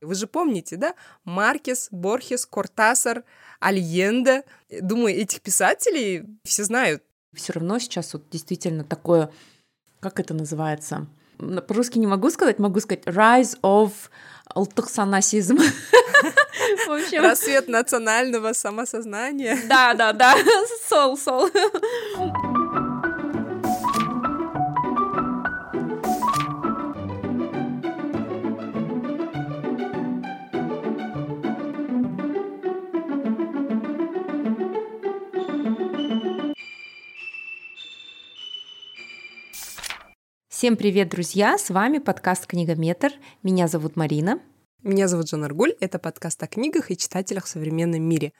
Вы же помните, да? Маркес, Борхес, Кортасар, Альенда. Думаю, этих писателей все знают. Все равно сейчас вот действительно такое, как это называется? По-русски не могу сказать, могу сказать rise of алтухсанасизм. Рассвет национального самосознания. Да, да, да. Сол, сол. Всем привет, друзья! С вами подкаст «Книгометр». Меня зовут Марина. Меня зовут Жан Аргуль. Это подкаст о книгах и читателях в современном мире.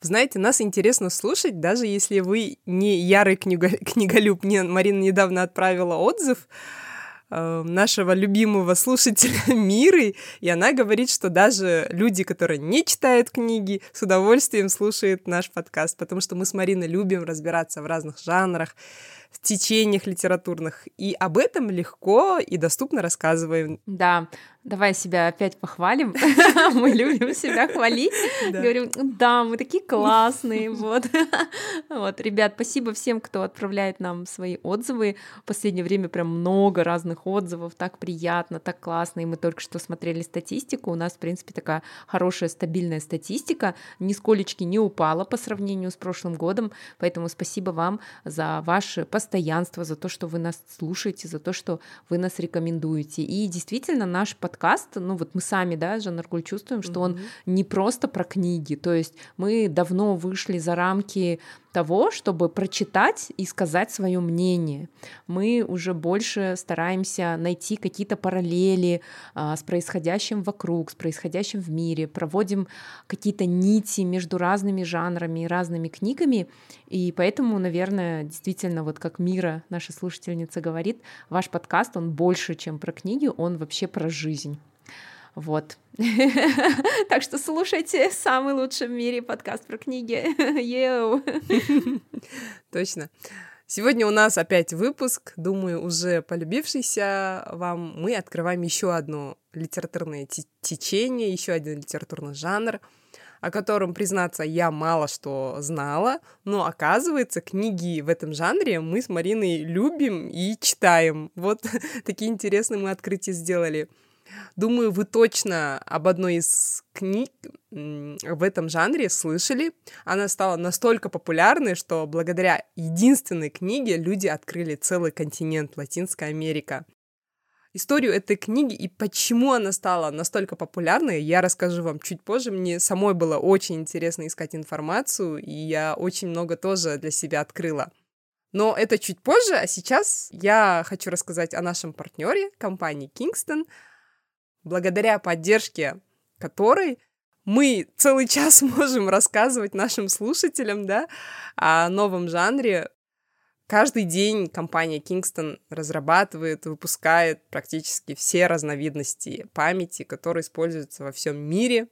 Знаете, нас интересно слушать, даже если вы не ярый книга... книголюб. Мне Марина недавно отправила отзыв э, нашего любимого слушателя Миры, и она говорит, что даже люди, которые не читают книги, с удовольствием слушают наш подкаст, потому что мы с Мариной любим разбираться в разных жанрах, в течениях литературных. И об этом легко и доступно рассказываем. Да, Давай себя опять похвалим. Мы любим себя хвалить. Говорим, да, мы такие классные. Вот. вот, ребят, спасибо всем, кто отправляет нам свои отзывы. В последнее время прям много разных отзывов. Так приятно, так классно. И мы только что смотрели статистику. У нас, в принципе, такая хорошая, стабильная статистика. Нисколечки не упала по сравнению с прошлым годом. Поэтому спасибо вам за ваше постоянство, за то, что вы нас слушаете, за то, что вы нас рекомендуете. И действительно, наш подкаст ну вот мы сами, да, Жан Аркуль, чувствуем, что mm-hmm. он не просто про книги, то есть мы давно вышли за рамки того, чтобы прочитать и сказать свое мнение. Мы уже больше стараемся найти какие-то параллели а, с происходящим вокруг, с происходящим в мире, проводим какие-то нити между разными жанрами и разными книгами. И поэтому, наверное, действительно, вот как Мира, наша слушательница, говорит, ваш подкаст, он больше, чем про книги, он вообще про жизнь. Вот. Так что слушайте самый лучший в мире подкаст про книги. Точно. Сегодня у нас опять выпуск, думаю, уже полюбившийся вам. Мы открываем еще одно литературное течение, еще один литературный жанр, о котором, признаться, я мало что знала, но оказывается, книги в этом жанре мы с Мариной любим и читаем. Вот такие интересные мы открытия сделали. Думаю, вы точно об одной из книг в этом жанре слышали. Она стала настолько популярной, что благодаря единственной книге люди открыли целый континент Латинская Америка. Историю этой книги и почему она стала настолько популярной, я расскажу вам чуть позже. Мне самой было очень интересно искать информацию, и я очень много тоже для себя открыла. Но это чуть позже, а сейчас я хочу рассказать о нашем партнере, компании Kingston — благодаря поддержке которой мы целый час можем рассказывать нашим слушателям, да, о новом жанре. Каждый день компания Kingston разрабатывает, выпускает практически все разновидности памяти, которые используются во всем мире.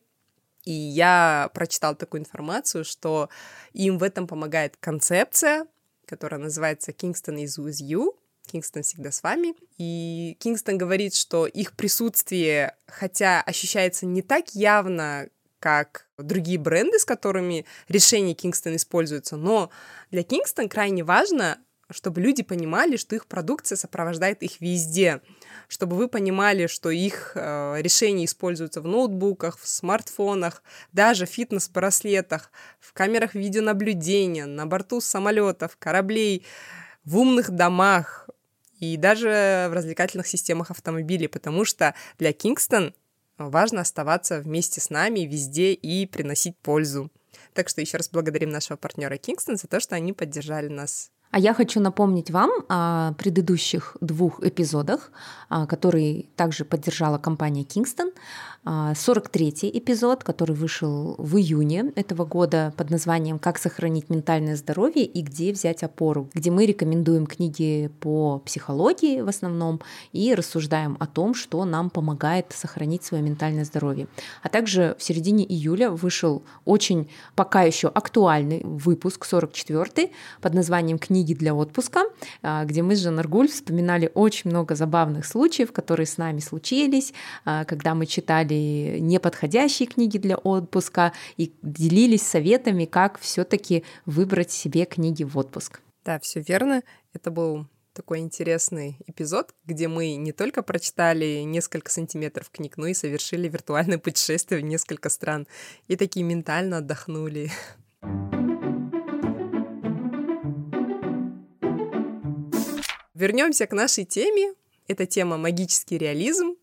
И я прочитал такую информацию, что им в этом помогает концепция, которая называется Kingston is with you, Кингстон всегда с вами. И Кингстон говорит, что их присутствие, хотя ощущается не так явно, как другие бренды, с которыми решения Кингстон используются, но для Кингстон крайне важно, чтобы люди понимали, что их продукция сопровождает их везде, чтобы вы понимали, что их э, решения используются в ноутбуках, в смартфонах, даже в фитнес-браслетах, в камерах видеонаблюдения, на борту самолетов, кораблей, в умных домах, и даже в развлекательных системах автомобилей, потому что для Kingston важно оставаться вместе с нами везде и приносить пользу. Так что еще раз благодарим нашего партнера Kingston за то, что они поддержали нас а я хочу напомнить вам о предыдущих двух эпизодах, а, которые также поддержала компания Kingston. 43-й а, эпизод, который вышел в июне этого года под названием «Как сохранить ментальное здоровье и где взять опору», где мы рекомендуем книги по психологии в основном и рассуждаем о том, что нам помогает сохранить свое ментальное здоровье. А также в середине июля вышел очень пока еще актуальный выпуск, 44-й, под названием «Книги для отпуска, а, где мы с Жанаргуль вспоминали очень много забавных случаев, которые с нами случились, а, когда мы читали выбирали неподходящие книги для отпуска и делились советами, как все-таки выбрать себе книги в отпуск. Да, все верно. Это был такой интересный эпизод, где мы не только прочитали несколько сантиметров книг, но и совершили виртуальное путешествие в несколько стран и такие ментально отдохнули. Вернемся к нашей теме. Это тема магический реализм.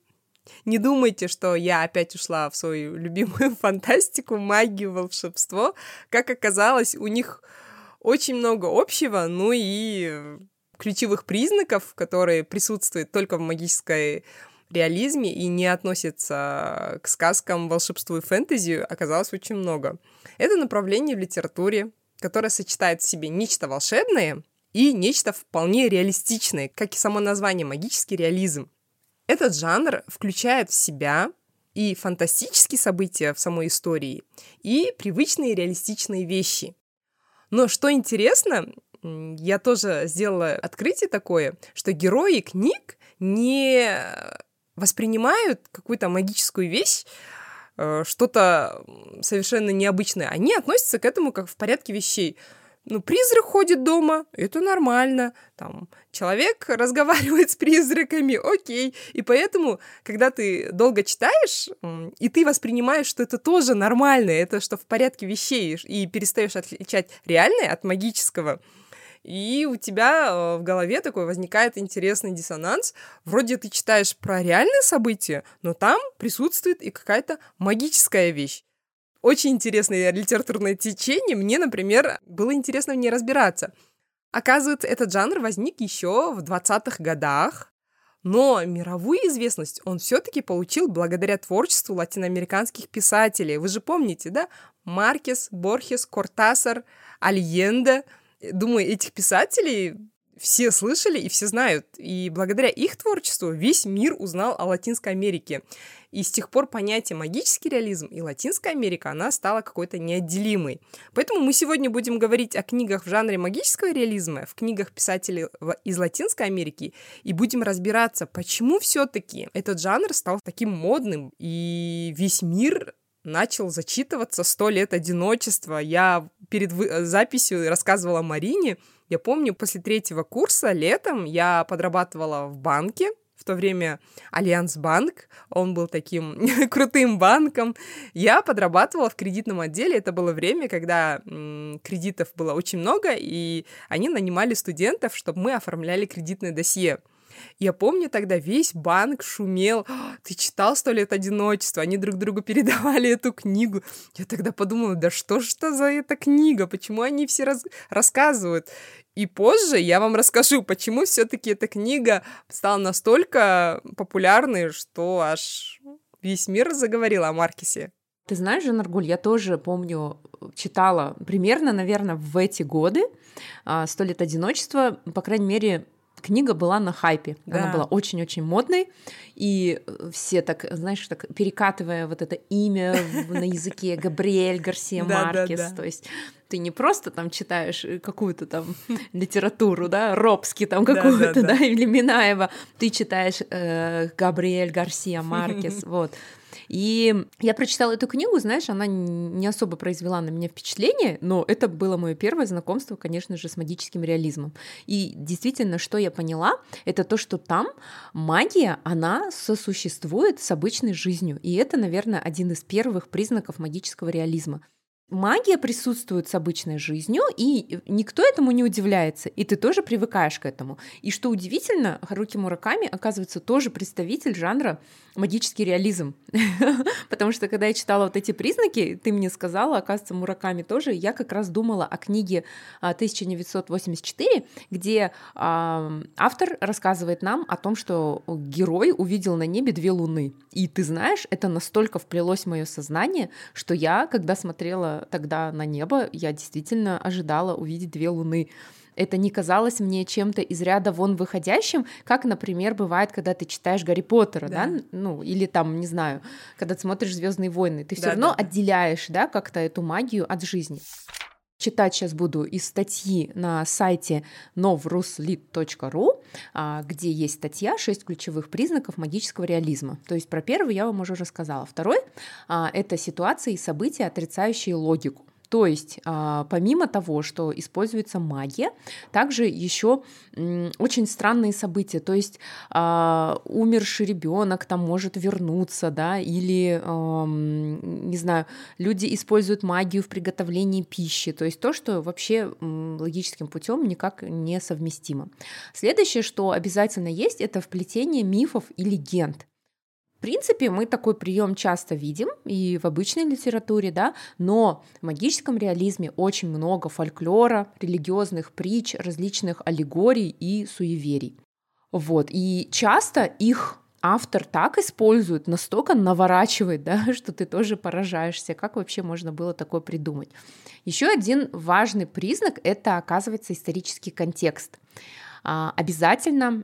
Не думайте, что я опять ушла в свою любимую фантастику, магию, волшебство. Как оказалось, у них очень много общего, ну и ключевых признаков, которые присутствуют только в магической реализме и не относятся к сказкам, волшебству и фэнтези, оказалось очень много. Это направление в литературе, которое сочетает в себе нечто волшебное и нечто вполне реалистичное, как и само название «магический реализм». Этот жанр включает в себя и фантастические события в самой истории, и привычные реалистичные вещи. Но что интересно, я тоже сделала открытие такое, что герои книг не воспринимают какую-то магическую вещь, э, что-то совершенно необычное. Они относятся к этому как в порядке вещей ну, призрак ходит дома, это нормально. Там человек разговаривает с призраками, окей. И поэтому, когда ты долго читаешь, и ты воспринимаешь, что это тоже нормально, это что в порядке вещей, и перестаешь отличать реальное от магического, и у тебя э, в голове такой возникает интересный диссонанс. Вроде ты читаешь про реальные события, но там присутствует и какая-то магическая вещь очень интересное литературное течение. Мне, например, было интересно в ней разбираться. Оказывается, этот жанр возник еще в 20-х годах, но мировую известность он все-таки получил благодаря творчеству латиноамериканских писателей. Вы же помните, да? Маркес, Борхес, Кортасар, Альенде. Думаю, этих писателей все слышали и все знают. И благодаря их творчеству весь мир узнал о Латинской Америке. И с тех пор понятие магический реализм и Латинская Америка, она стала какой-то неотделимой. Поэтому мы сегодня будем говорить о книгах в жанре магического реализма, в книгах писателей из Латинской Америки, и будем разбираться, почему все-таки этот жанр стал таким модным, и весь мир начал зачитываться «Сто лет одиночества». Я перед записью рассказывала Марине, я помню, после третьего курса летом я подрабатывала в банке, в то время Альянс Банк, он был таким крутым банком. Я подрабатывала в кредитном отделе. Это было время, когда кредитов было очень много, и они нанимали студентов, чтобы мы оформляли кредитное досье. Я помню тогда весь банк шумел. «А, Ты читал «Сто лет одиночества»? Они друг другу передавали эту книгу. Я тогда подумала, да что ж это за эта книга? Почему они все раз... рассказывают? И позже я вам расскажу, почему все-таки эта книга стала настолько популярной, что аж весь мир заговорил о Маркисе. Ты знаешь, Жанаргуль, я тоже помню, читала примерно, наверное, в эти годы а, «Сто лет одиночества», по крайней мере, книга была на хайпе. Да. Она была очень-очень модной, и все так, знаешь, так перекатывая вот это имя на языке Габриэль Гарсия Маркес, то есть ты не просто там читаешь э, какую-то там литературу, да, Робски там какую-то, да, или Минаева, ты читаешь э, Габриэль Гарсия Маркес, вот. И я прочитала эту книгу, знаешь, она не особо произвела на меня впечатление, но это было мое первое знакомство, конечно же, с магическим реализмом. И действительно, что я поняла, это то, что там магия, она сосуществует с обычной жизнью. И это, наверное, один из первых признаков магического реализма. Магия присутствует с обычной жизнью, и никто этому не удивляется, и ты тоже привыкаешь к этому. И что удивительно, Харуки Мураками, оказывается, тоже представитель жанра магический реализм. Потому что, когда я читала вот эти признаки, ты мне сказала, оказывается, Мураками тоже, я как раз думала о книге 1984, а, где э, автор рассказывает нам о том, что герой увидел на небе две луны. И ты знаешь, это настолько вплелось в мое сознание, что я, когда смотрела тогда на небо, я действительно ожидала увидеть две луны. Это не казалось мне чем-то из ряда вон выходящим, как, например, бывает, когда ты читаешь Гарри Поттера, да, да? ну или там, не знаю, когда ты смотришь Звездные войны, ты все да, равно да. отделяешь, да, как-то эту магию от жизни. Читать сейчас буду из статьи на сайте novruslit.ru, а, где есть статья «6 ключевых признаков магического реализма». То есть про первый я вам уже рассказала. Второй а, — это ситуации и события, отрицающие логику. То есть, а, помимо того, что используется магия, также еще очень странные события. То есть, а, умерший ребенок там может вернуться, да, или, не знаю, люди используют магию в приготовлении пищи. То есть то, что вообще логическим путем никак не совместимо. Следующее, что обязательно есть, это вплетение мифов и легенд принципе, мы такой прием часто видим и в обычной литературе, да, но в магическом реализме очень много фольклора, религиозных притч, различных аллегорий и суеверий. Вот, и часто их автор так использует, настолько наворачивает, да, что ты тоже поражаешься, как вообще можно было такое придумать. Еще один важный признак — это, оказывается, исторический контекст. А, обязательно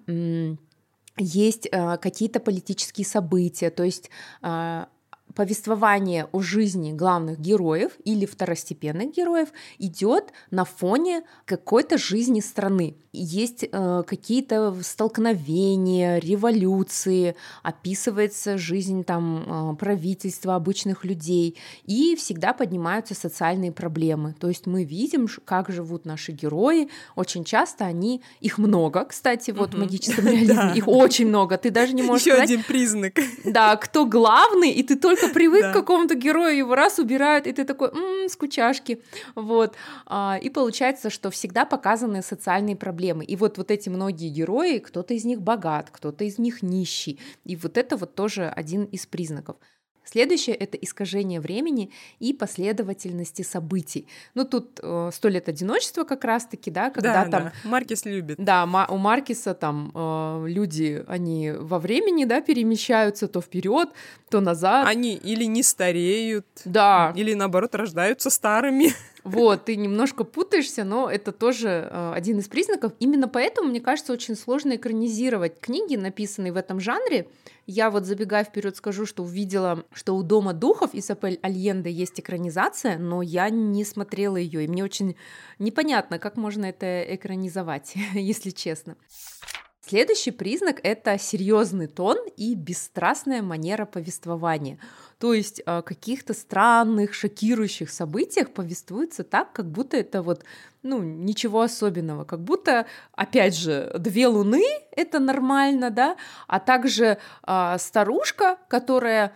есть э, какие-то политические события, то есть э, повествование о жизни главных героев или второстепенных героев идет на фоне какой-то жизни страны. Есть э, какие-то столкновения, революции, описывается жизнь там э, правительства, обычных людей, и всегда поднимаются социальные проблемы. То есть мы видим, как живут наши герои. Очень часто они, их много, кстати, вот в магическом реализме, их очень много. Ты даже не можешь Еще один признак. Да, кто главный, и ты только только привык да. к какому-то герою, его раз убирают, и ты такой, м-м, скучашки, вот. А, и получается, что всегда показаны социальные проблемы. И вот, вот эти многие герои, кто-то из них богат, кто-то из них нищий. И вот это вот тоже один из признаков. Следующее — это искажение времени и последовательности событий. Ну, тут э, «Сто лет одиночества» как раз-таки, да, когда да, там... Да. Маркис любит. Да, у Маркиса там э, люди, они во времени, да, перемещаются то вперед, то назад. Они или не стареют, да. или, наоборот, рождаются старыми. Вот, ты немножко путаешься, но это тоже э, один из признаков. Именно поэтому, мне кажется, очень сложно экранизировать книги, написанные в этом жанре. Я вот забегая вперед скажу, что увидела, что у Дома духов Исапель Альенде есть экранизация, но я не смотрела ее, и мне очень непонятно, как можно это экранизовать, если честно. Следующий признак — это серьезный тон и бесстрастная манера повествования. То есть о каких-то странных, шокирующих событиях повествуется так, как будто это вот, ну, ничего особенного, как будто, опять же, две луны — это нормально, да, а также э, старушка, которая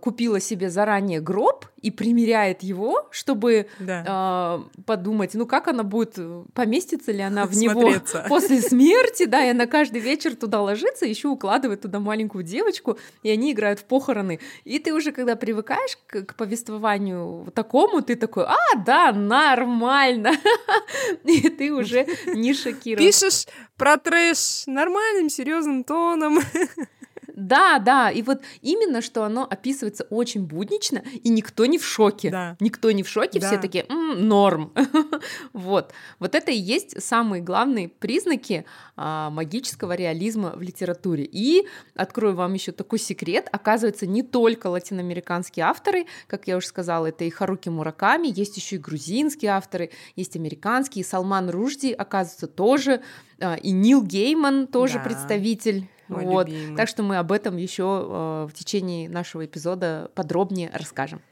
купила себе заранее гроб и примеряет его, чтобы да. э, подумать, ну как она будет, э, поместится ли она в него после смерти, да, и она каждый вечер туда ложится, еще укладывает туда маленькую девочку, и они играют в похороны. И ты уже, когда привыкаешь к, к повествованию такому, ты такой, а, да, нормально, и ты уже не шокирован. Пишешь про трэш нормальным, серьезным тоном. Да, да, и вот именно, что оно описывается очень буднично, и никто не в шоке. Да. Никто не в шоке, да. все такие, м-м, норм. вот. Вот это и есть самые главные признаки а, магического реализма в литературе. И открою вам еще такой секрет, оказывается, не только латиноамериканские авторы, как я уже сказала, это и Харуки Мураками, есть еще и грузинские авторы, есть американские, Салман Ружди, оказывается, тоже, а, и Нил Гейман тоже да. представитель мой вот. Любимый. Так что мы об этом еще э, в течение нашего эпизода подробнее расскажем.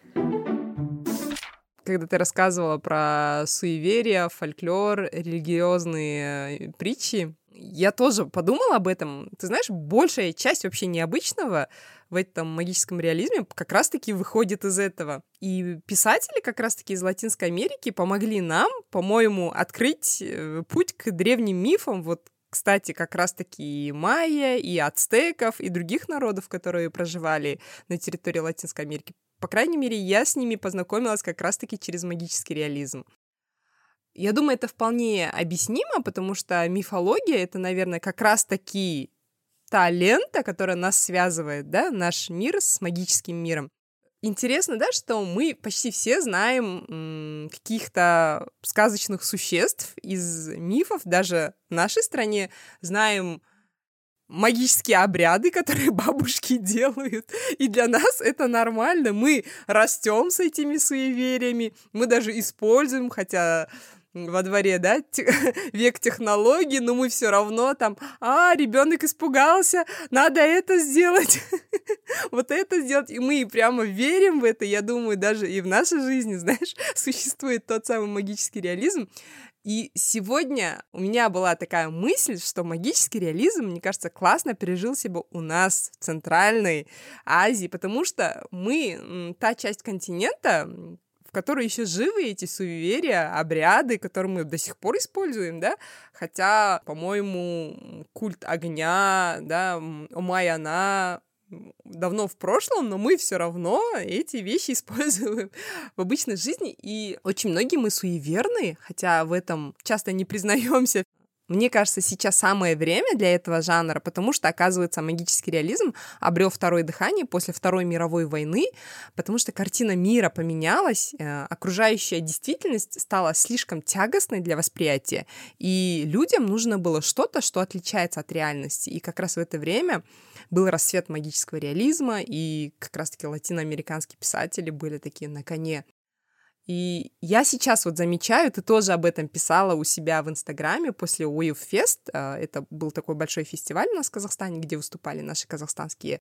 Когда ты рассказывала про суеверия, фольклор, религиозные э, притчи, я тоже подумала об этом. Ты знаешь, большая часть вообще необычного в этом магическом реализме как раз-таки выходит из этого. И писатели как раз-таки из Латинской Америки помогли нам, по-моему, открыть э, путь к древним мифам, вот кстати, как раз-таки и майя, и ацтеков, и других народов, которые проживали на территории Латинской Америки. По крайней мере, я с ними познакомилась как раз-таки через магический реализм. Я думаю, это вполне объяснимо, потому что мифология — это, наверное, как раз-таки та лента, которая нас связывает, да, наш мир с магическим миром. Интересно, да, что мы почти все знаем каких-то сказочных существ из мифов, даже в нашей стране знаем магические обряды, которые бабушки делают. И для нас это нормально. Мы растем с этими суевериями, мы даже используем, хотя во дворе, да, век технологий, но мы все равно там, а, ребенок испугался, надо это сделать, вот это сделать, и мы прямо верим в это, я думаю, даже и в нашей жизни, знаешь, существует тот самый магический реализм, и сегодня у меня была такая мысль, что магический реализм, мне кажется, классно пережился бы у нас в Центральной Азии, потому что мы та часть континента, которой еще живы эти суеверия, обряды, которые мы до сих пор используем, да, хотя, по-моему, культ огня, да, Омайана, давно в прошлом, но мы все равно эти вещи используем в обычной жизни. И очень многие мы суеверные, хотя в этом часто не признаемся. Мне кажется, сейчас самое время для этого жанра, потому что, оказывается, магический реализм обрел второе дыхание после Второй мировой войны, потому что картина мира поменялась, э, окружающая действительность стала слишком тягостной для восприятия, и людям нужно было что-то, что отличается от реальности. И как раз в это время был рассвет магического реализма, и как раз-таки латиноамериканские писатели были такие на коне. И я сейчас вот замечаю, ты тоже об этом писала у себя в Инстаграме после Уив Фест. А, это был такой большой фестиваль у нас в Казахстане, где выступали наши казахстанские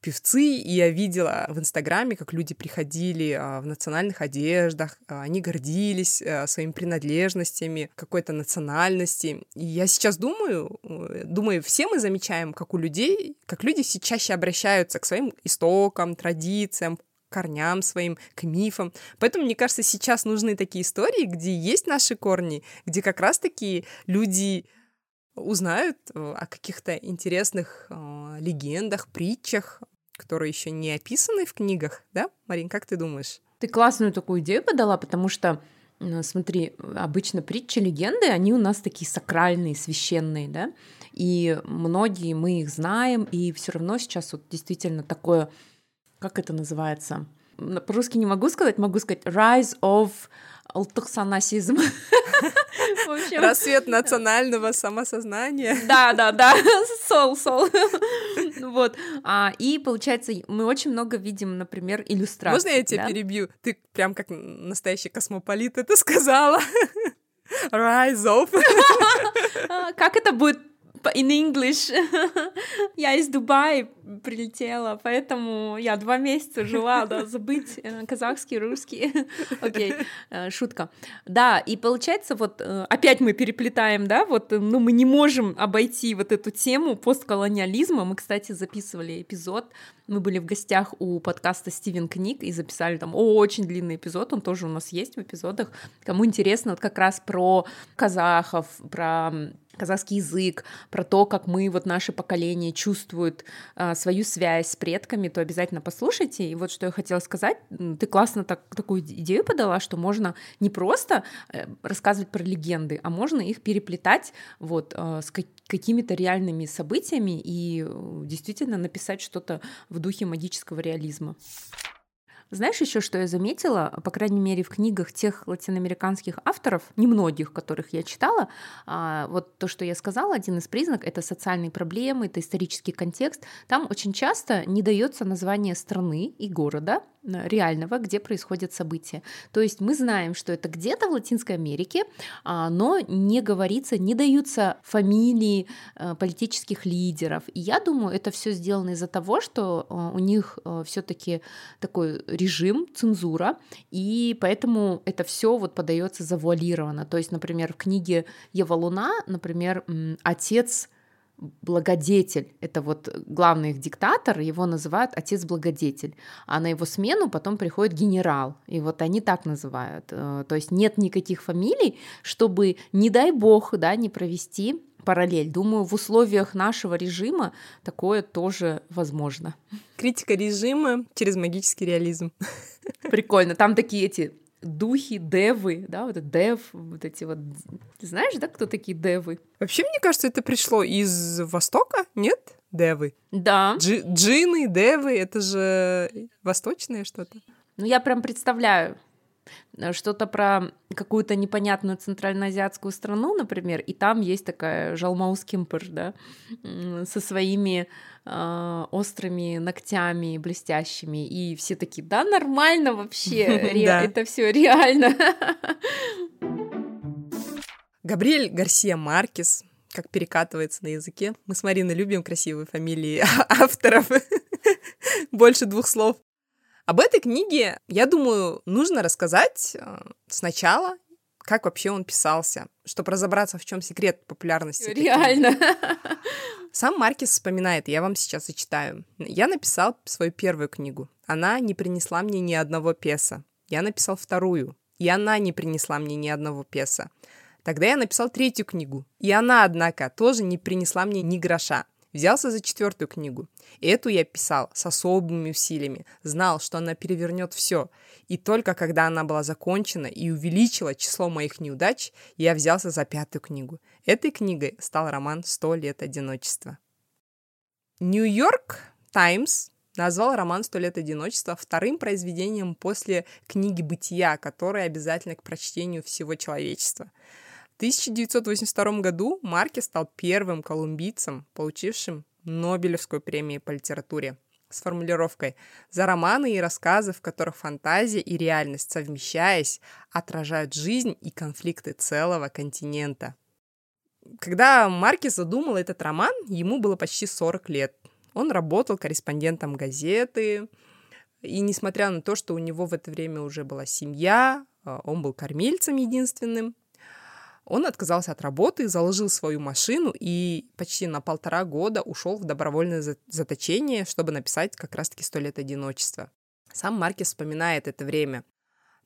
певцы, и я видела в Инстаграме, как люди приходили а, в национальных одеждах, а, они гордились своими принадлежностями, какой-то национальности. И я сейчас думаю, э, думаю, все мы замечаем, как у людей, как люди все чаще обращаются к своим истокам, традициям, корням своим, к мифам. Поэтому, мне кажется, сейчас нужны такие истории, где есть наши корни, где как раз-таки люди узнают э, о каких-то интересных э, легендах, притчах, которые еще не описаны в книгах, да, Марин, как ты думаешь? Ты классную такую идею подала, потому что смотри, обычно притчи, легенды, они у нас такие сакральные, священные, да, и многие мы их знаем, и все равно сейчас вот действительно такое, как это называется, по-русски не могу сказать, могу сказать rise of ұлттық санасизм. Рассвет национального самосознания. Да, да, да, сол, сол. Вот. А, и получается, мы очень много видим, например, иллюстраций. Можно я тебя да? перебью? Ты прям как настоящий космополит это сказала. Rise of. А, как это будет in English. я из Дубая прилетела, поэтому я два месяца жила, да, забыть э, казахский, русский. Окей, okay. Э, шутка. Да, и получается, вот э, опять мы переплетаем, да, вот, ну, мы не можем обойти вот эту тему постколониализма. Мы, кстати, записывали эпизод мы были в гостях у подкаста Стивен Книг и записали там очень длинный эпизод, он тоже у нас есть в эпизодах. Кому интересно, вот как раз про казахов, про казахский язык, про то, как мы, вот наше поколение чувствует а, свою связь с предками, то обязательно послушайте. И вот что я хотела сказать, ты классно так, такую идею подала, что можно не просто э, рассказывать про легенды, а можно их переплетать вот а, с какими-то реальными событиями и э, действительно написать что-то в духе магического реализма. Знаешь еще, что я заметила, по крайней мере, в книгах тех латиноамериканских авторов, немногих, которых я читала, а, вот то, что я сказала, один из признаков — это социальные проблемы, это исторический контекст. Там очень часто не дается название страны и города, реального, где происходят события. То есть мы знаем, что это где-то в Латинской Америке, а, но не говорится, не даются фамилии э, политических лидеров. И я думаю, это все сделано из-за того, что э, у них все-таки такой режим, цензура, и поэтому это все вот подается завуалированно. То есть, например, в книге Ева Луна, например, отец благодетель, это вот главный их диктатор, его называют отец-благодетель, а на его смену потом приходит генерал, и вот они так называют. Э, то есть нет никаких фамилий, чтобы, не дай бог, да, не провести параллель. Думаю, в условиях нашего режима такое тоже возможно. Критика режима через магический реализм. Прикольно. Там такие эти духи, девы, да, вот это дев, вот эти вот... Ты знаешь, да, кто такие девы? Вообще, мне кажется, это пришло из Востока, нет? Девы. Да. Джи джины, девы, это же восточное что-то. Ну, я прям представляю что-то про какую-то непонятную центральноазиатскую страну, например, и там есть такая Жалмаус Кимпер, да, со своими э, острыми ногтями блестящими, и все такие, да, нормально вообще, это все реально. Габриэль Гарсия Маркес, как перекатывается на языке. Мы с Мариной любим красивые фамилии авторов. Больше двух слов. Об этой книге, я думаю, нужно рассказать э, сначала, как вообще он писался, чтобы разобраться, в чем секрет популярности. Реально. Сам Маркес вспоминает, я вам сейчас зачитаю. Я написал свою первую книгу. Она не принесла мне ни одного песа. Я написал вторую, и она не принесла мне ни одного песа. Тогда я написал третью книгу, и она, однако, тоже не принесла мне ни гроша. Взялся за четвертую книгу. Эту я писал с особыми усилиями, знал, что она перевернет все. И только когда она была закончена и увеличила число моих неудач, я взялся за пятую книгу. Этой книгой стал роман «Сто лет одиночества». Нью-Йорк Таймс назвал роман «Сто лет одиночества» вторым произведением после книги «Бытия», которое обязательно к прочтению всего человечества. 1982 году Марки стал первым колумбийцем, получившим Нобелевскую премию по литературе с формулировкой «За романы и рассказы, в которых фантазия и реальность, совмещаясь, отражают жизнь и конфликты целого континента». Когда Марки задумал этот роман, ему было почти 40 лет. Он работал корреспондентом газеты, и несмотря на то, что у него в это время уже была семья, а, он был кормильцем единственным, он отказался от работы, заложил свою машину и почти на полтора года ушел в добровольное заточение, чтобы написать как раз-таки «Сто лет одиночества». Сам Маркес вспоминает это время.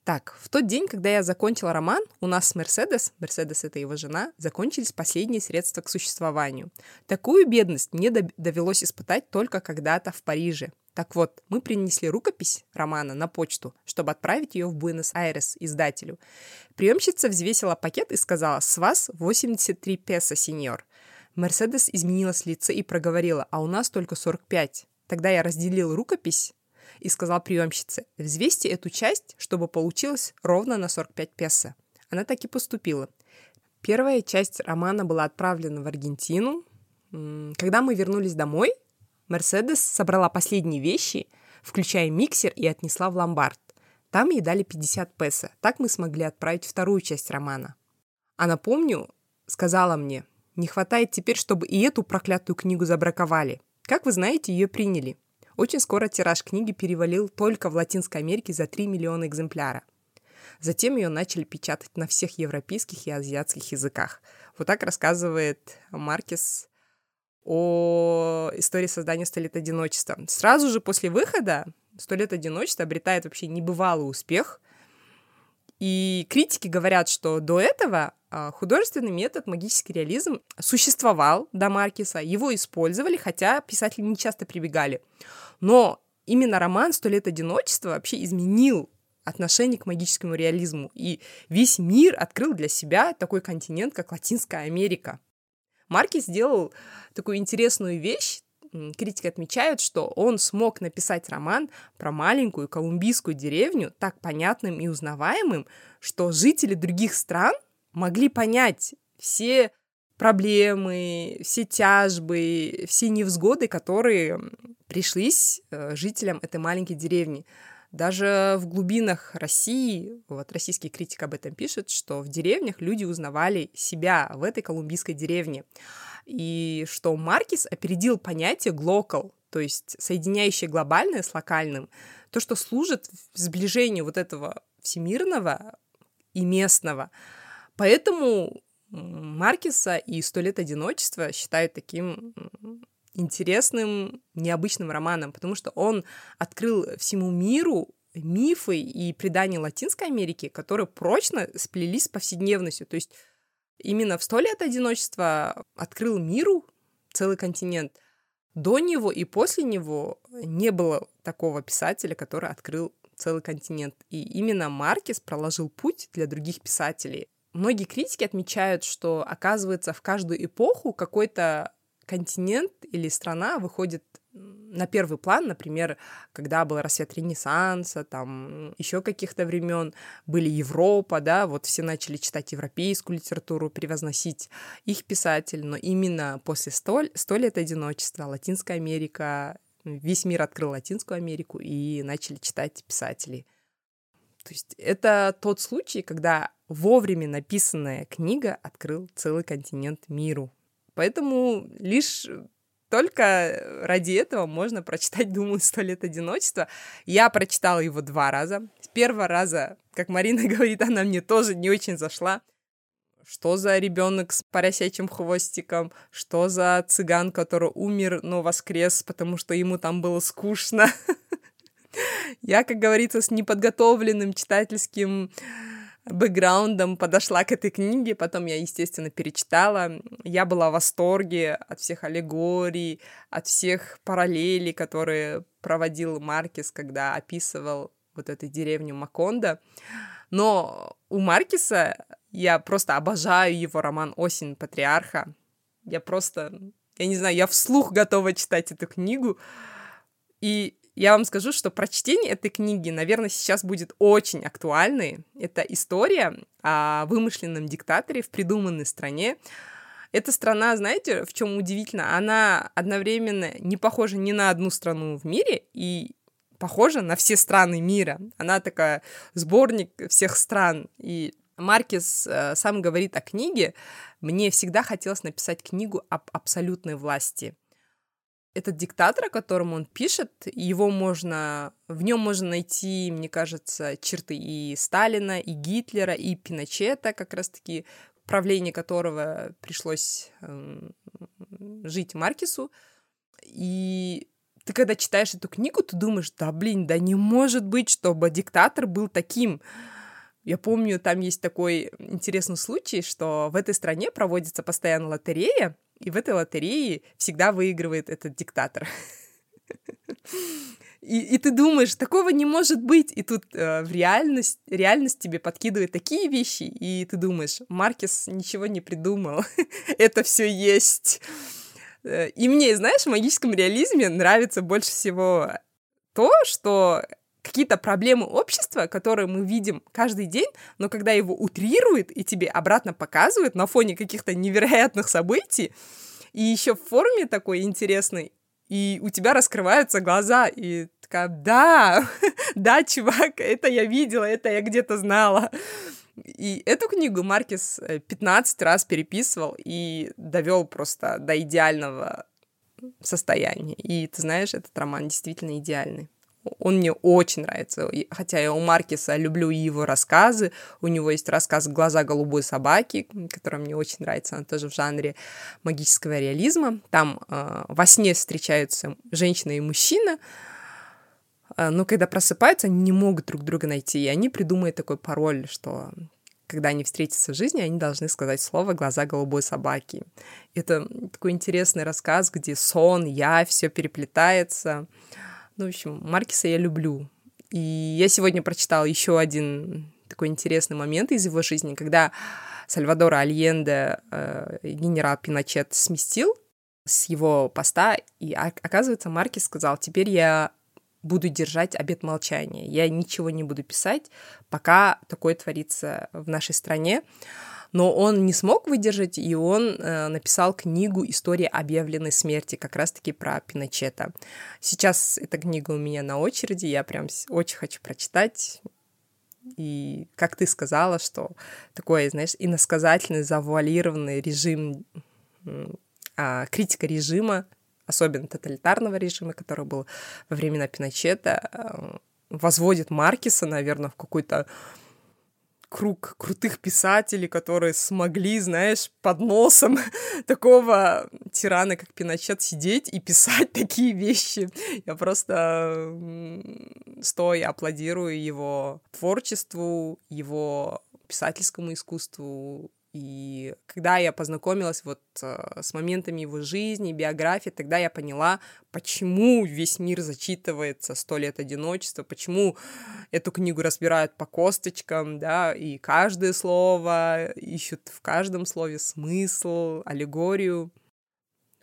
Так, в тот день, когда я закончил роман, у нас с Мерседес, Мерседес это его жена, закончились последние средства к существованию. Такую бедность мне довелось испытать только когда-то в Париже. Так вот, мы принесли рукопись романа на почту, чтобы отправить ее в Буэнос-Айрес издателю. Приемщица взвесила пакет и сказала, с вас 83 песо, сеньор. Мерседес изменилась лице и проговорила, а у нас только 45. Тогда я разделил рукопись и сказал приемщице, взвесьте эту часть, чтобы получилось ровно на 45 песо. Она так и поступила. Первая часть романа была отправлена в Аргентину. Когда мы вернулись домой, Мерседес собрала последние вещи, включая миксер, и отнесла в ломбард. Там ей дали 50 песо. Так мы смогли отправить вторую часть романа. А напомню, сказала мне, не хватает теперь, чтобы и эту проклятую книгу забраковали. Как вы знаете, ее приняли. Очень скоро тираж книги перевалил только в Латинской Америке за 3 миллиона экземпляра. Затем ее начали печатать на всех европейских и азиатских языках. Вот так рассказывает Маркес о истории создания «Сто лет одиночества». Сразу же после выхода «Сто лет одиночества» обретает вообще небывалый успех. И критики говорят, что до этого а, художественный метод, магический реализм существовал до Маркиса, его использовали, хотя писатели не часто прибегали. Но именно роман «Сто лет одиночества» вообще изменил отношение к магическому реализму. И весь мир открыл для себя такой континент, как Латинская Америка. Марки сделал такую интересную вещь. Критики отмечают, что он смог написать роман про маленькую колумбийскую деревню так понятным и узнаваемым, что жители других стран могли понять все проблемы, все тяжбы, все невзгоды, которые пришлись э, жителям этой маленькой деревни. Даже в глубинах России, вот российский критик об этом пишет, что в деревнях люди узнавали себя в этой колумбийской деревне. И что Маркис опередил понятие глокал, то есть соединяющее глобальное с локальным, то, что служит сближению вот этого всемирного и местного. Поэтому Маркиса и «Сто лет одиночества» считают таким интересным, необычным романом, потому что он открыл всему миру мифы и предания Латинской Америки, которые прочно сплелись с повседневностью. То есть именно в «Сто лет одиночества» открыл миру целый континент. До него и после него не было такого писателя, который открыл целый континент. И именно Маркес проложил путь для других писателей. Многие критики отмечают, что, оказывается, в каждую эпоху какой-то континент или страна выходит на первый план, например, когда был рассвет Ренессанса, там еще каких-то времен были Европа, да, вот все начали читать европейскую литературу, превозносить их писатель, но именно после столь, сто лет одиночества Латинская Америка, весь мир открыл Латинскую Америку и начали читать писателей. То есть это тот случай, когда вовремя написанная книга открыл целый континент миру. Поэтому лишь только ради этого можно прочитать, думаю, «Сто лет одиночества». Я прочитала его два раза. С первого раза, как Марина говорит, она мне тоже не очень зашла. Что за ребенок с поросячьим хвостиком? Что за цыган, который умер, но воскрес, потому что ему там было скучно? Я, как говорится, с неподготовленным читательским бэкграундом подошла к этой книге, потом я, естественно, перечитала. Я была в восторге от всех аллегорий, от всех параллелей, которые проводил Маркес, когда описывал вот эту деревню Макондо. Но у Маркиса я просто обожаю его роман «Осень патриарха». Я просто, я не знаю, я вслух готова читать эту книгу. И я вам скажу, что прочтение этой книги, наверное, сейчас будет очень актуальной. Это история о вымышленном диктаторе в придуманной стране. Эта страна, знаете, в чем удивительно, она одновременно не похожа ни на одну страну в мире и похожа на все страны мира. Она такая сборник всех стран. И Маркес э, сам говорит о книге. Мне всегда хотелось написать книгу об абсолютной власти этот диктатор, о котором он пишет, его можно, в нем можно найти, мне кажется, черты и Сталина, и Гитлера, и Пиночета, как раз-таки правление которого пришлось э, жить Маркису. И ты когда читаешь эту книгу, ты думаешь, да блин, да не может быть, чтобы диктатор был таким. Я помню, там есть такой интересный случай, что в этой стране проводится постоянно лотерея, и в этой лотерее всегда выигрывает этот диктатор. И, и ты думаешь, такого не может быть. И тут э, в реальность, реальность тебе подкидывает такие вещи, и ты думаешь, Маркес ничего не придумал. Это все есть. Э, и мне, знаешь, в магическом реализме нравится больше всего то, что какие-то проблемы общества, которые мы видим каждый день, но когда его утрирует и тебе обратно показывают на фоне каких-то невероятных событий, и еще в форме такой интересной, и у тебя раскрываются глаза, и такая, да, да, чувак, это я видела, это я где-то знала. И эту книгу Маркис 15 э, раз переписывал и довел просто до идеального состояния. И ты знаешь, этот роман действительно идеальный. Он мне очень нравится. Хотя я у Маркиса люблю его рассказы. У него есть рассказ «Глаза голубой собаки», который мне очень нравится. Он тоже в жанре магического реализма. Там э, во сне встречаются женщина и мужчина, э, но когда просыпаются, они не могут друг друга найти. И они придумают такой пароль, что когда они встретятся в жизни, они должны сказать слово «глаза голубой собаки». Это такой интересный рассказ, где сон, я, все переплетается. Ну, в общем, Маркиса я люблю. И я сегодня прочитала еще один такой интересный момент из его жизни, когда Сальвадора Альенде э, генерал Пиночет сместил с его поста, и оказывается, Маркис сказал, теперь я буду держать обет молчания, я ничего не буду писать, пока такое творится в нашей стране но он не смог выдержать, и он э, написал книгу «История объявленной смерти», как раз-таки про Пиночета. Сейчас эта книга у меня на очереди, я прям очень хочу прочитать. И как ты сказала, что такой, знаешь, иносказательный, завуалированный режим, а, критика режима, особенно тоталитарного режима, который был во времена Пиночета, э, возводит Маркиса, наверное, в какой-то круг крутых писателей, которые смогли, знаешь, под носом такого тирана, как Пиночет, сидеть и писать такие вещи. Я просто стоя аплодирую его творчеству, его писательскому искусству, и когда я познакомилась вот э, с моментами его жизни, биографии, тогда я поняла, почему весь мир зачитывается «Сто лет одиночества», почему эту книгу разбирают по косточкам, да, и каждое слово, ищут в каждом слове смысл, аллегорию.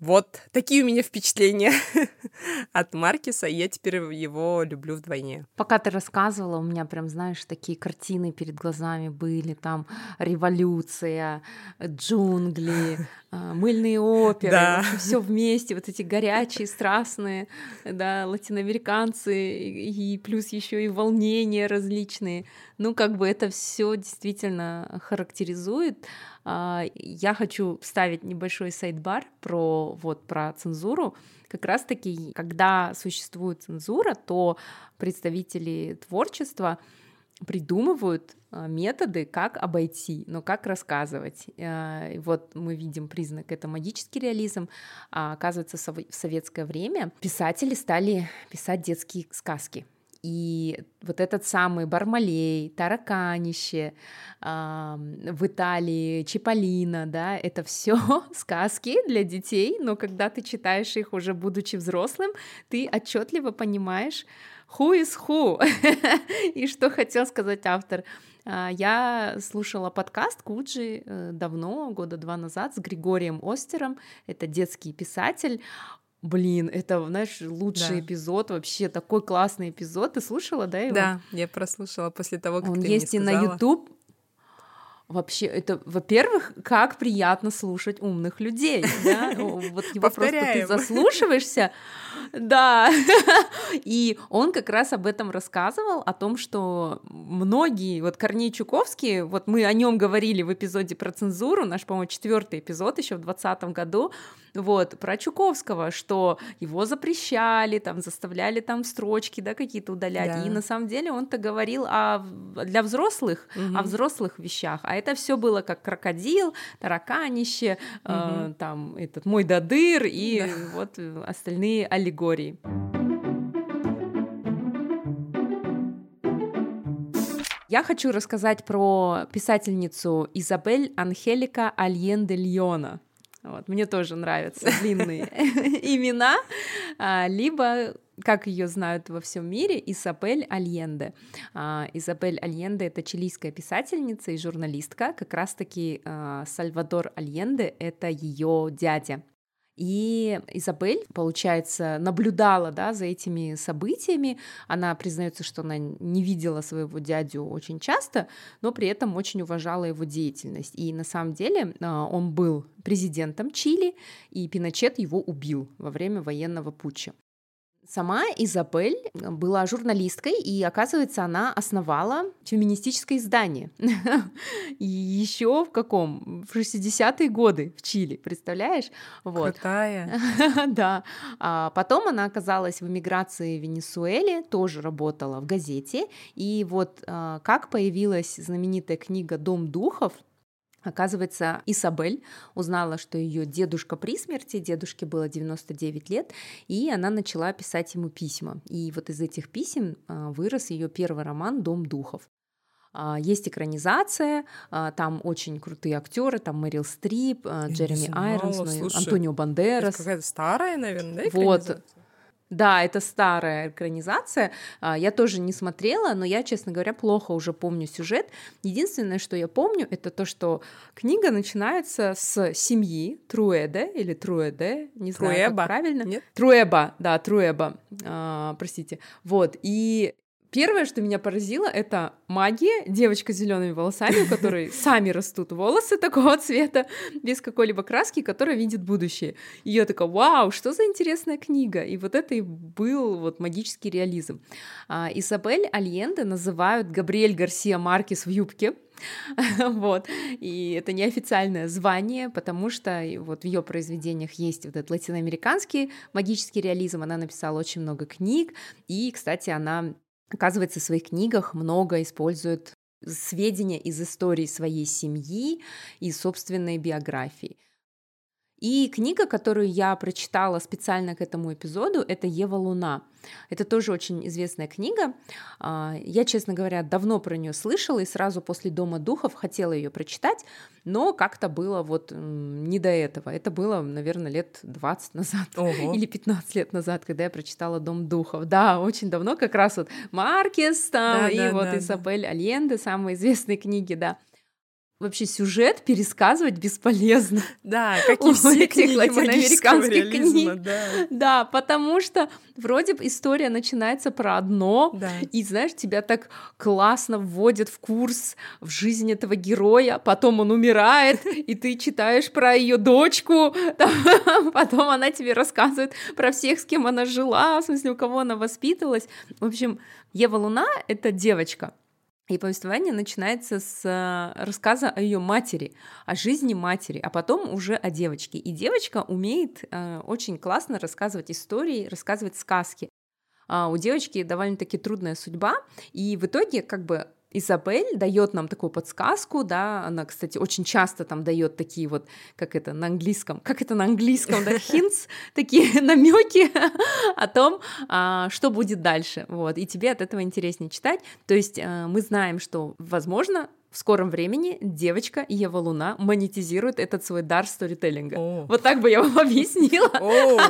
Вот такие у меня впечатления от Маркиса, и я теперь его люблю вдвойне. Пока ты рассказывала, у меня прям, знаешь, такие картины перед глазами были, там революция, джунгли, а, мыльные оперы, да. все вместе, вот эти горячие, страстные, да, латиноамериканцы, и плюс еще и волнения различные. Ну, как бы это все действительно характеризует. А, я хочу вставить небольшой сайт-бар про вот про цензуру. Как раз-таки, когда существует цензура, то представители творчества придумывают а, методы, как обойти, но как рассказывать. А, вот мы видим признак, это магический реализм. А оказывается, в советское время писатели стали писать детские сказки. И вот этот самый Бармалей, Тараканище, э, в Италии Чиполлино, да, это все сказки для детей, но когда ты читаешь их уже будучи взрослым, ты отчетливо понимаешь, who is who, и что хотел сказать автор. А, я слушала подкаст Куджи э, давно, года два назад, с Григорием Остером, это детский писатель. Блин, это, знаешь, лучший да. эпизод, вообще такой классный эпизод. Ты слушала, да, его? Да, я прослушала после того, как Он ты есть мне сказала. и на YouTube. Вообще, это, во-первых, как приятно слушать умных людей, да? Вот его просто ты заслушиваешься, да. И он как раз об этом рассказывал, о том, что многие, вот Корней Чуковский, вот мы о нем говорили в эпизоде про цензуру, наш, по-моему, четвертый эпизод еще в 2020 году, вот, про Чуковского, что его запрещали, там, заставляли там строчки, да, какие-то удалять, да. и на самом деле он-то говорил о, для взрослых, угу. о взрослых вещах, а это все было как крокодил, тараканище, угу. э, там, этот мой дадыр и да. вот остальные аллегории. Я хочу рассказать про писательницу Изабель Анхелика Альенде Льона. Вот, мне тоже нравятся длинные имена, а, либо как ее знают во всем мире, Изабель Альенде. А, Изабель Альенде — это чилийская писательница и журналистка. Как раз-таки а, Сальвадор Альенде — это ее дядя. И Изабель, получается, наблюдала да, за этими событиями. Она признается, что она не видела своего дядю очень часто, но при этом очень уважала его деятельность. И на самом деле а, он был президентом Чили, и Пиночет его убил во время военного путча. Сама Изабель была журналисткой, и, оказывается, она основала феминистическое издание. И еще в каком? В 60-е годы в Чили, представляешь? Вот. Крутая. Да. А потом она оказалась в эмиграции в Венесуэле, тоже работала в газете. И вот а, как появилась знаменитая книга «Дом духов», Оказывается, Исабель узнала, что ее дедушка при смерти, дедушке было 99 лет, и она начала писать ему письма. И вот из этих писем а, вырос ее первый роман «Дом духов». А, есть экранизация, а, там очень крутые актеры, там Мэрил Стрип, Джереми Айронс, ну Антонио Бандерас. Какая-то старая, наверное, да, Вот, да, это старая экранизация. А, я тоже не смотрела, но я, честно говоря, плохо уже помню сюжет. Единственное, что я помню, это то, что книга начинается с семьи Труэде или Труэде, не знаю, Труэба. как правильно. Нет? Труэба, да, Труэба, а, простите. Вот, и Первое, что меня поразило, это магия, девочка с зелеными волосами, у которой сами растут волосы такого цвета, без какой-либо краски, которая видит будущее. И я такая, вау, что за интересная книга. И вот это и был вот магический реализм. А, Изабель Альенде называют Габриэль Гарсия Маркес в юбке, вот, и это неофициальное звание, потому что вот в ее произведениях есть вот этот латиноамериканский магический реализм, она написала очень много книг, и, кстати, она оказывается, в своих книгах много использует сведения из истории своей семьи и собственной биографии. И книга, которую я прочитала специально к этому эпизоду, это Ева Луна. Это тоже очень известная книга. А, я, честно говоря, давно про нее слышала и сразу после Дома духов хотела ее прочитать, но как-то было вот не до этого. Это было, наверное, лет 20 назад Ого. или 15 лет назад, когда я прочитала Дом духов. Да, очень давно, как раз вот Маркес там, да, и да, вот да, Изабель да. Альенде, самые известные книги, да. Вообще сюжет пересказывать бесполезно. Да, как и все книги латиноамериканских книг. Да. да, потому что вроде бы история начинается про одно, да. и знаешь, тебя так классно вводят в курс в жизнь этого героя, потом он умирает, и ты читаешь про ее дочку, потом она тебе рассказывает про всех, с кем она жила, в смысле, у кого она воспитывалась. В общем, Ева Луна — это девочка, и повествование начинается с э, рассказа о ее матери, о жизни матери, а потом уже о девочке. И девочка умеет э, очень классно рассказывать истории, рассказывать сказки. А у девочки довольно-таки трудная судьба, и в итоге как бы Изабель дает нам такую подсказку, да, она, кстати, очень часто там дает такие вот, как это на английском, как это на английском, да, hints, такие намеки о том, а, что будет дальше, вот, и тебе от этого интереснее читать, то есть э, мы знаем, что, возможно, в скором времени девочка Ева Луна монетизирует этот свой дар сторителлинга. Oh. Вот так бы я вам объяснила. Oh.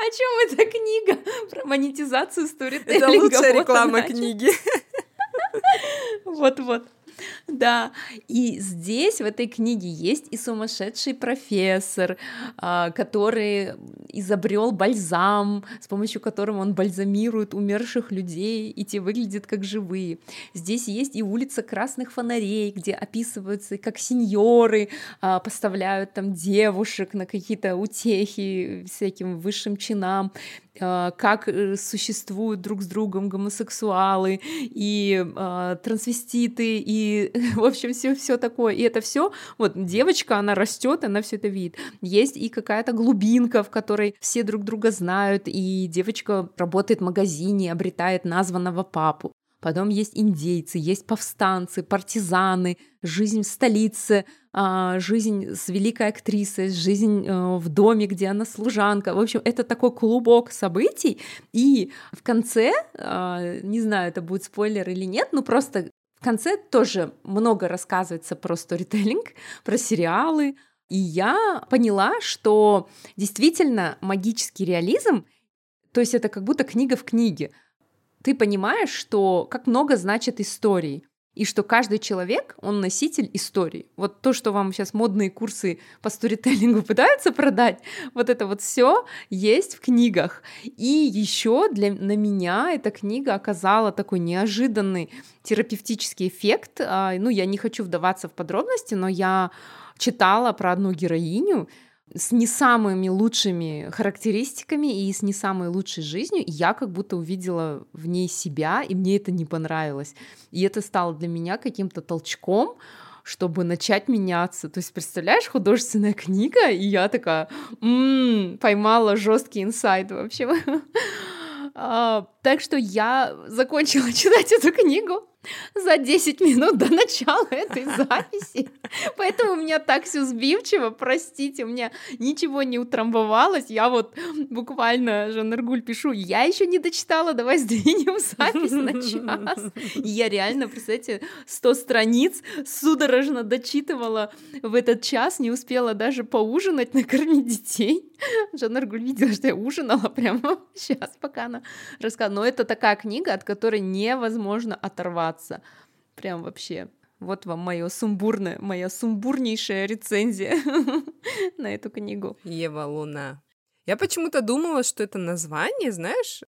О чем эта книга? Про монетизацию сторителлинга. Это лучшая реклама книги. Вот-вот. Да, и здесь в этой книге есть и сумасшедший профессор, а, который изобрел бальзам, с помощью которого он бальзамирует умерших людей, и те выглядят как живые. Здесь есть и улица красных фонарей, где описываются, как сеньоры а, поставляют там девушек на какие-то утехи всяким высшим чинам. А, как э, существуют друг с другом гомосексуалы и э, трансвеститы и в общем все все такое. И это все вот девочка она растет она все это видит. Есть и какая-то глубинка в которой все друг друга знают и девочка работает в магазине обретает названного папу Потом есть индейцы, есть повстанцы, партизаны, жизнь в столице, а, жизнь с великой актрисой, жизнь э, в доме, где она служанка. В общем, это такой клубок событий. И в конце, а, не знаю, это будет спойлер или нет, но просто в конце тоже много рассказывается про сторителлинг, про сериалы. И я поняла, что действительно магический реализм, то есть это как будто книга в книге ты понимаешь, что как много значит истории, и что каждый человек, он носитель истории. Вот то, что вам сейчас модные курсы по сторителлингу пытаются продать, вот это вот все есть в книгах. И еще для на меня эта книга оказала такой неожиданный терапевтический эффект. А, ну, я не хочу вдаваться в подробности, но я читала про одну героиню, с не самыми лучшими характеристиками и с не самой лучшей жизнью, я как будто увидела в ней себя, и мне это не понравилось. И это стало для меня каким-то толчком, чтобы начать меняться. То есть, представляешь, художественная книга, и я такая, м-м, поймала жесткий инсайт вообще. А, так что я закончила читать эту книгу за 10 минут до начала этой записи. Поэтому у меня так все сбивчиво, простите, у меня ничего не утрамбовалось. Я вот буквально, Жанна пишу, я еще не дочитала, давай сдвинем запись на час. И я реально, представьте, 100 страниц судорожно дочитывала в этот час, не успела даже поужинать, накормить детей. Жанна видела, что я ужинала прямо сейчас, пока она рассказывала. Но это такая книга, от которой невозможно оторваться. Прям вообще. Вот вам мое сумбурное, моя сумбурнейшая рецензия на эту книгу. Ева Луна. Я почему-то думала, что это название, знаешь,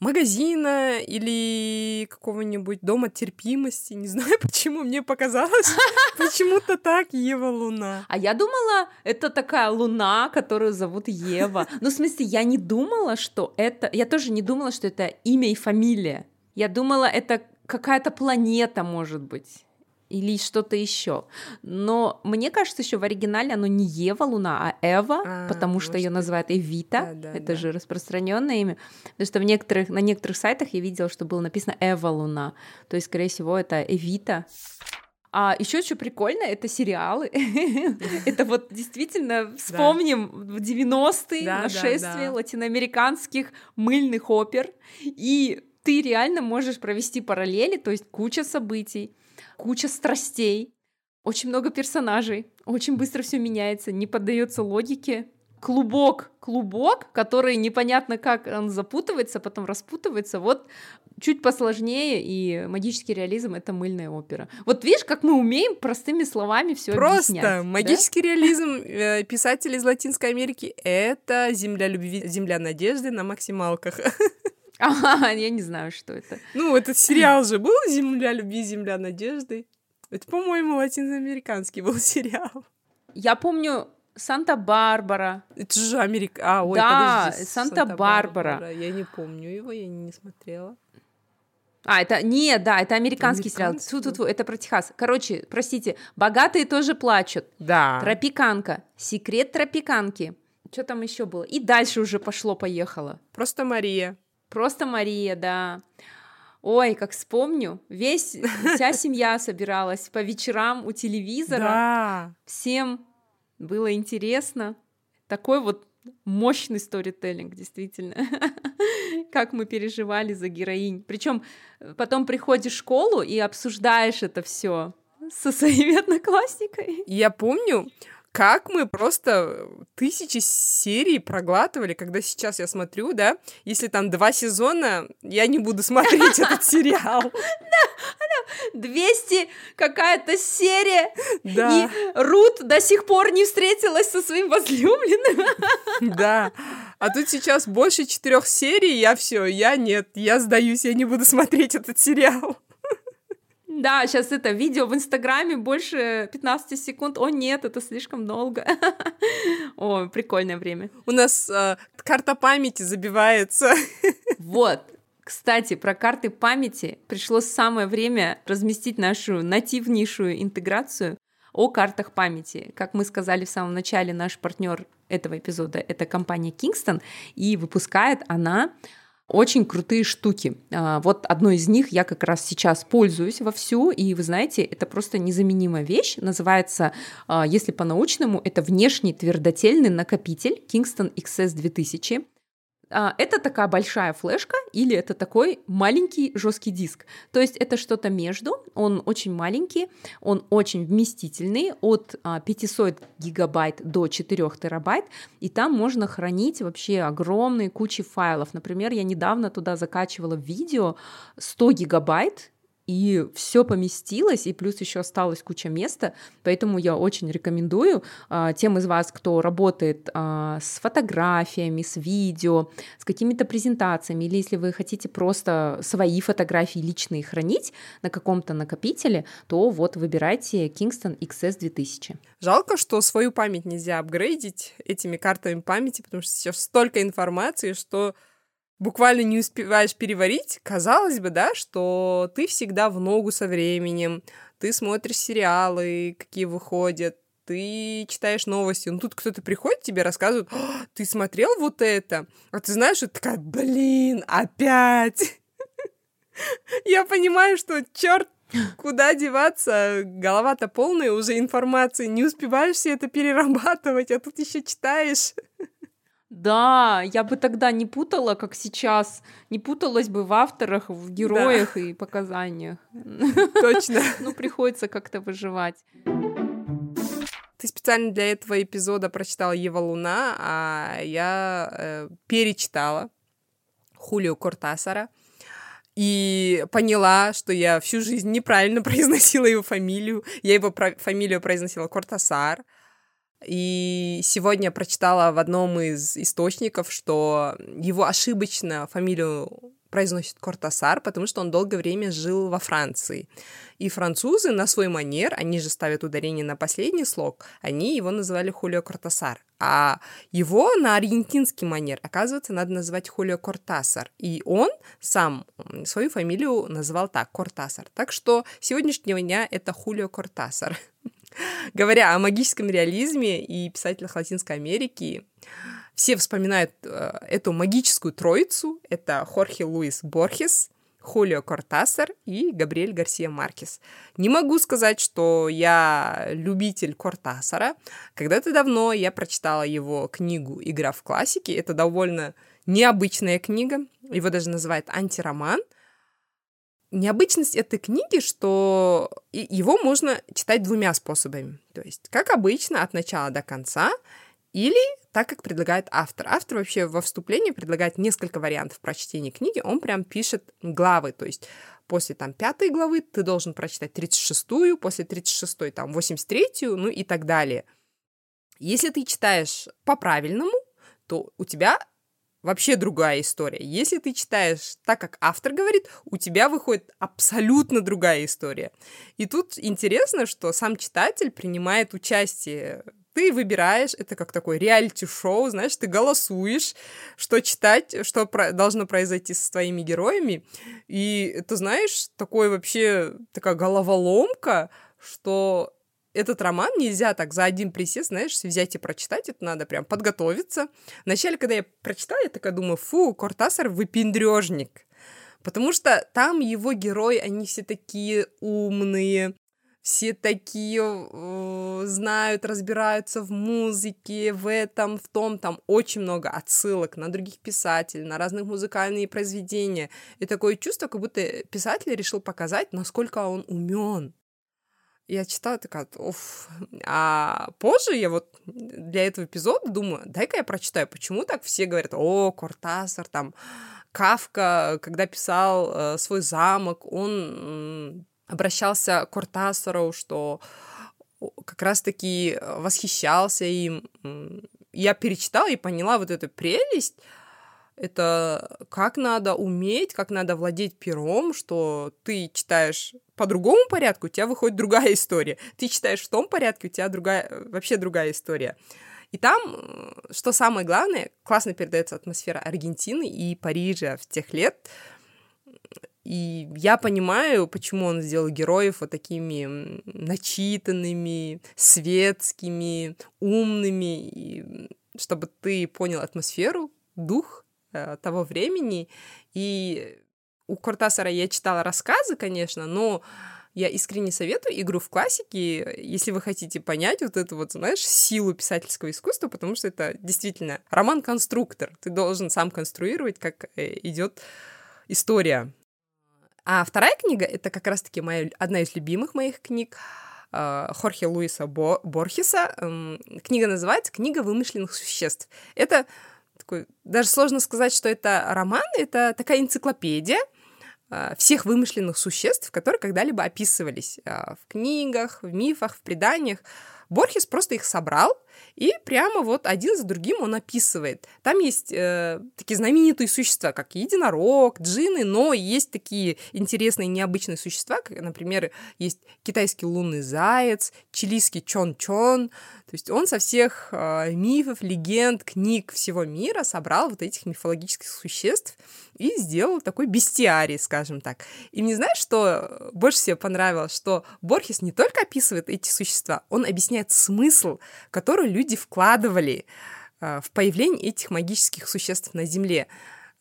магазина или какого-нибудь дома терпимости. Не знаю, почему мне показалось. Почему-то так Ева Луна. А я думала, это такая луна, которую зовут Ева. Ну, в смысле, я не думала, что это... Я тоже не думала, что это имя и фамилия. Я думала, это какая-то планета, может быть или что-то еще. Но мне кажется, еще в оригинале оно не Ева Луна, а Эва, а, потому что ее называют Эвита. Да, да, Это да. же распространенное имя. Потому что в некоторых, на некоторых сайтах я видела, что было написано Эва Луна. То есть, скорее всего, это Эвита. А еще что прикольно, это сериалы. это вот действительно вспомним в 90-е нашествие латиноамериканских мыльных опер. И ты реально можешь провести параллели, то есть куча событий куча страстей, очень много персонажей, очень быстро все меняется, не поддается логике. клубок, клубок, который непонятно как он запутывается, потом распутывается. Вот чуть посложнее, и магический реализм — это мыльная опера. Вот видишь, как мы умеем простыми словами все объяснять. Просто магический да? реализм э, писателей из Латинской Америки — это земля любви, земля надежды на максималках. Ага, я не знаю, что это. Ну, этот сериал же был «Земля любви, земля надежды». Это, по-моему, латиноамериканский был сериал. Я помню Санта-Барбара. Это же Америка. А, ой, да. Санта-Барбара. Санта я не помню его, я не смотрела. А, это не, да, это американский, сериал. Тьфу -тьфу -тьфу, это про Техас. Короче, простите, богатые тоже плачут. Да. Тропиканка. Секрет тропиканки. Что там еще было? И дальше уже пошло-поехало. Просто Мария. Просто Мария, да. Ой, как вспомню, весь, вся семья собиралась по вечерам у телевизора. Да. Всем было интересно. Такой вот мощный сторителлинг, действительно. как мы переживали за героинь. Причем э, потом приходишь в школу и обсуждаешь это все со своими одноклассниками. Я помню, как мы просто тысячи серий проглатывали, когда сейчас я смотрю, да, если там два сезона, я не буду смотреть этот сериал. Да, 200 какая-то серия, и Рут до сих пор не встретилась со своим возлюбленным. Да, а тут сейчас больше четырех серий, я все, я нет, я сдаюсь, я не буду смотреть этот сериал. Да, сейчас это видео в Инстаграме больше 15 секунд. О, нет, это слишком долго. О, прикольное время. У нас э, карта памяти забивается. Вот, кстати, про карты памяти пришло самое время разместить нашу нативнейшую интеграцию о картах памяти. Как мы сказали в самом начале, наш партнер этого эпизода — это компания Kingston, и выпускает она очень крутые штуки. А, вот одной из них я как раз сейчас пользуюсь вовсю, и вы знаете, это просто незаменимая вещь. Называется, а, если по-научному, это внешний твердотельный накопитель Kingston XS 2000. А, это такая большая флешка или это такой маленький жесткий диск. То есть это что-то между, он очень маленький, он очень вместительный, от 500 а, гигабайт до 4 терабайт, и там можно хранить вообще огромные кучи файлов. Например, я недавно туда закачивала видео 100 гигабайт, и все поместилось, и плюс еще осталась куча места, поэтому я очень рекомендую а, тем из вас, кто работает а, с фотографиями, с видео, с какими-то презентациями, или если вы хотите просто свои фотографии личные хранить на каком-то накопителе, то вот выбирайте Kingston XS 2000. Жалко, что свою память нельзя апгрейдить этими картами памяти, потому что сейчас столько информации, что буквально не успеваешь переварить, казалось бы, да, что ты всегда в ногу со временем, ты смотришь сериалы, какие выходят, ты читаешь новости, ну тут кто-то приходит, тебе рассказывает, ты смотрел вот это, а ты знаешь, что такая, блин, опять. Я понимаю, что черт Куда деваться? Голова-то полная уже информации, не успеваешь все это перерабатывать, а тут еще читаешь. Да, я бы тогда не путала, как сейчас, не путалась бы в авторах, в героях да. и показаниях. Точно. Ну, приходится как-то выживать. Ты специально для этого эпизода прочитала Ева Луна, а я э, перечитала Хулио Кортасара и поняла, что я всю жизнь неправильно произносила его фамилию. Я его про- фамилию произносила Кортасар. И сегодня прочитала в одном из источников, что его ошибочно фамилию произносит Кортасар, потому что он долгое время жил во Франции. И французы на свой манер, они же ставят ударение на последний слог, они его называли Хулио Кортасар. А его на аргентинский манер, оказывается, надо называть Хулио Кортасар. И он сам свою фамилию называл так, Кортасар. Так что сегодняшнего дня это Хулио Кортасар. Говоря о магическом реализме и писателях Латинской Америки, все вспоминают э, эту магическую троицу. Это Хорхе Луис Борхес, Хулио Кортасар и Габриэль Гарсия Маркес. Не могу сказать, что я любитель Кортасара. Когда-то давно я прочитала его книгу «Игра в классике». Это довольно необычная книга. Его даже называют антироман — Необычность этой книги, что его можно читать двумя способами. То есть, как обычно, от начала до конца, или так, как предлагает автор. Автор вообще во вступлении предлагает несколько вариантов прочтения книги. Он прям пишет главы, то есть после там пятой главы ты должен прочитать 36-ю, после 36-й там 83-ю, ну и так далее. Если ты читаешь по-правильному, то у тебя вообще другая история. Если ты читаешь так, как автор говорит, у тебя выходит абсолютно другая история. И тут интересно, что сам читатель принимает участие ты выбираешь, это как такой реалити-шоу, знаешь, ты голосуешь, что читать, что про- должно произойти со твоими героями. И ты знаешь, такой вообще такая головоломка, что этот роман нельзя так за один присест, знаешь, взять и прочитать, это надо прям подготовиться. Вначале, когда я прочитала, я такая думаю, фу, Кортасар выпендрежник. Потому что там его герои, они все такие умные, все такие э, знают, разбираются в музыке, в этом, в том, там очень много отсылок на других писателей, на разных музыкальные произведения. И такое чувство, как будто писатель решил показать, насколько он умен. Я читала, такая, оф. А позже я вот для этого эпизода думаю, дай-ка я прочитаю, почему так все говорят, о, Кортасар, там, Кавка, когда писал э, свой замок, он обращался к Кортасару, что как раз-таки восхищался им. Я перечитала и поняла вот эту прелесть, это как надо уметь, как надо владеть пером, что ты читаешь по другому порядку, у тебя выходит другая история. Ты читаешь в том порядке, у тебя другая, вообще другая история. И там, что самое главное, классно передается атмосфера Аргентины и Парижа в тех лет. И я понимаю, почему он сделал героев вот такими начитанными, светскими, умными, и чтобы ты понял атмосферу, дух э, того времени. И у Кортасара я читала рассказы, конечно, но я искренне советую игру в классике, если вы хотите понять вот эту вот, знаешь, силу писательского искусства, потому что это действительно роман-конструктор. Ты должен сам конструировать, как э, идет история. А вторая книга — это как раз-таки моя, одна из любимых моих книг э, Хорхе Луиса Бо Борхеса. Книга называется «Книга вымышленных существ». Это такой, даже сложно сказать, что это роман, это такая энциклопедия э, всех вымышленных существ, которые когда-либо описывались э, в книгах, в мифах, в преданиях. Борхес просто их собрал и прямо вот один за другим он описывает. Там есть э, такие знаменитые существа, как единорог, джины, но есть такие интересные, необычные существа, как, например, есть китайский лунный заяц, чилийский чон-чон. То есть он со всех э, мифов, легенд, книг всего мира собрал вот этих мифологических существ и сделал такой бестиарий, скажем так. И мне знаешь, что больше всего понравилось, что Борхес не только описывает эти существа, он объясняет смысл, который люди вкладывали э, в появление этих магических существ на Земле.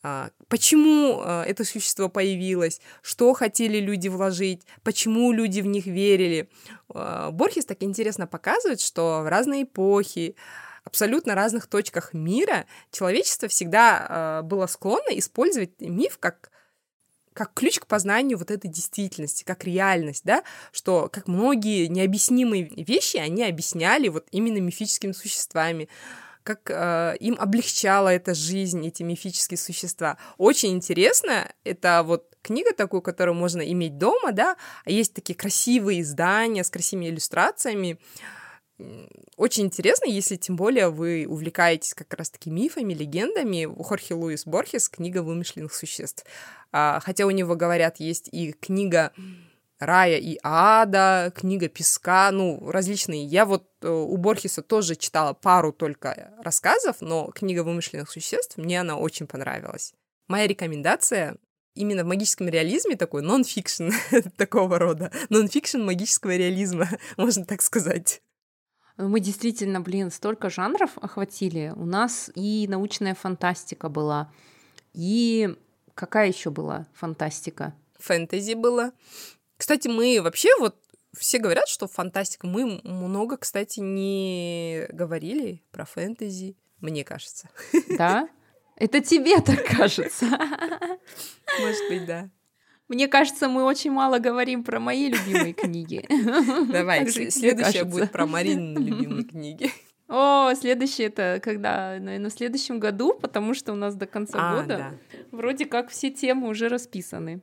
Э, почему э, это существо появилось, что хотели люди вложить, почему люди в них верили. Э, Борхес так интересно показывает, что в разные эпохи, абсолютно разных точках мира человечество всегда было склонно использовать миф как как ключ к познанию вот этой действительности, как реальность, да, что как многие необъяснимые вещи они объясняли вот именно мифическими существами, как э, им облегчала эта жизнь, эти мифические существа. Очень интересно, это вот книга такую, которую можно иметь дома, да, а есть такие красивые издания с красивыми иллюстрациями, очень интересно, если тем более вы увлекаетесь как раз-таки мифами, легендами. У Хорхе Луис Борхес книга вымышленных существ. А, хотя у него, говорят, есть и книга рая и ада, книга песка, ну, различные. Я вот э, у Борхеса тоже читала пару только рассказов, но книга вымышленных существ, мне она очень понравилась. Моя рекомендация именно в магическом реализме такой нон-фикшн такого рода, нон-фикшн магического реализма, можно так сказать. Мы действительно, блин, столько жанров охватили. У нас и научная фантастика была, и какая еще была фантастика? Фэнтези было. Кстати, мы вообще вот все говорят, что фантастика. Мы много, кстати, не говорили про фэнтези, мне кажется. Да? Это тебе так кажется. Может быть, да. Мне кажется, мы очень мало говорим про мои любимые книги. Давай, следующая будет про Маринины любимые книги. О, следующее это когда, наверное, в следующем году, потому что у нас до конца а, года да. вроде как все темы уже расписаны.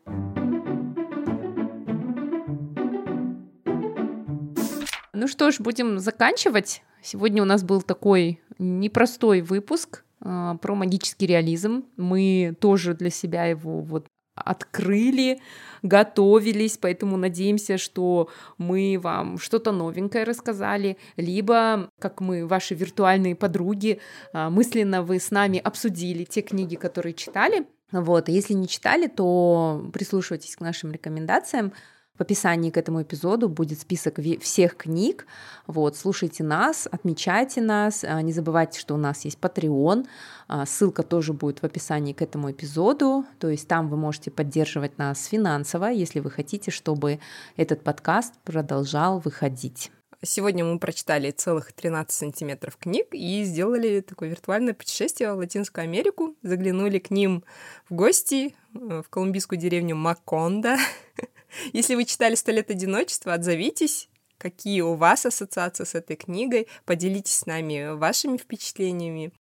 Ну что ж, будем заканчивать. Сегодня у нас был такой непростой выпуск э, про магический реализм. Мы тоже для себя его вот открыли, готовились, поэтому надеемся, что мы вам что-то новенькое рассказали, либо, как мы, ваши виртуальные подруги, а, мысленно вы с нами обсудили те книги, которые читали. Вот, если не читали, то прислушивайтесь к нашим рекомендациям. В описании к этому эпизоду будет список всех книг. Вот, слушайте нас, отмечайте нас. А, не забывайте, что у нас есть Patreon. А, ссылка тоже будет в описании к этому эпизоду. То есть там вы можете поддерживать нас финансово, если вы хотите, чтобы этот подкаст продолжал выходить. Сегодня мы прочитали целых 13 сантиметров книг и сделали такое виртуальное путешествие в Латинскую Америку. Заглянули к ним в гости э, в колумбийскую деревню Маконда. Если вы читали «Сто лет одиночества», отзовитесь, какие у вас ассоциации с этой книгой, поделитесь с нами вашими впечатлениями.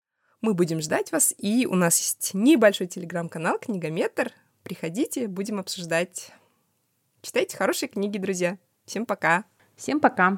Мы будем ждать вас, и у нас есть небольшой телеграм-канал «Книгометр». Приходите, будем обсуждать. Читайте хорошие книги, друзья. Всем пока. Всем пока!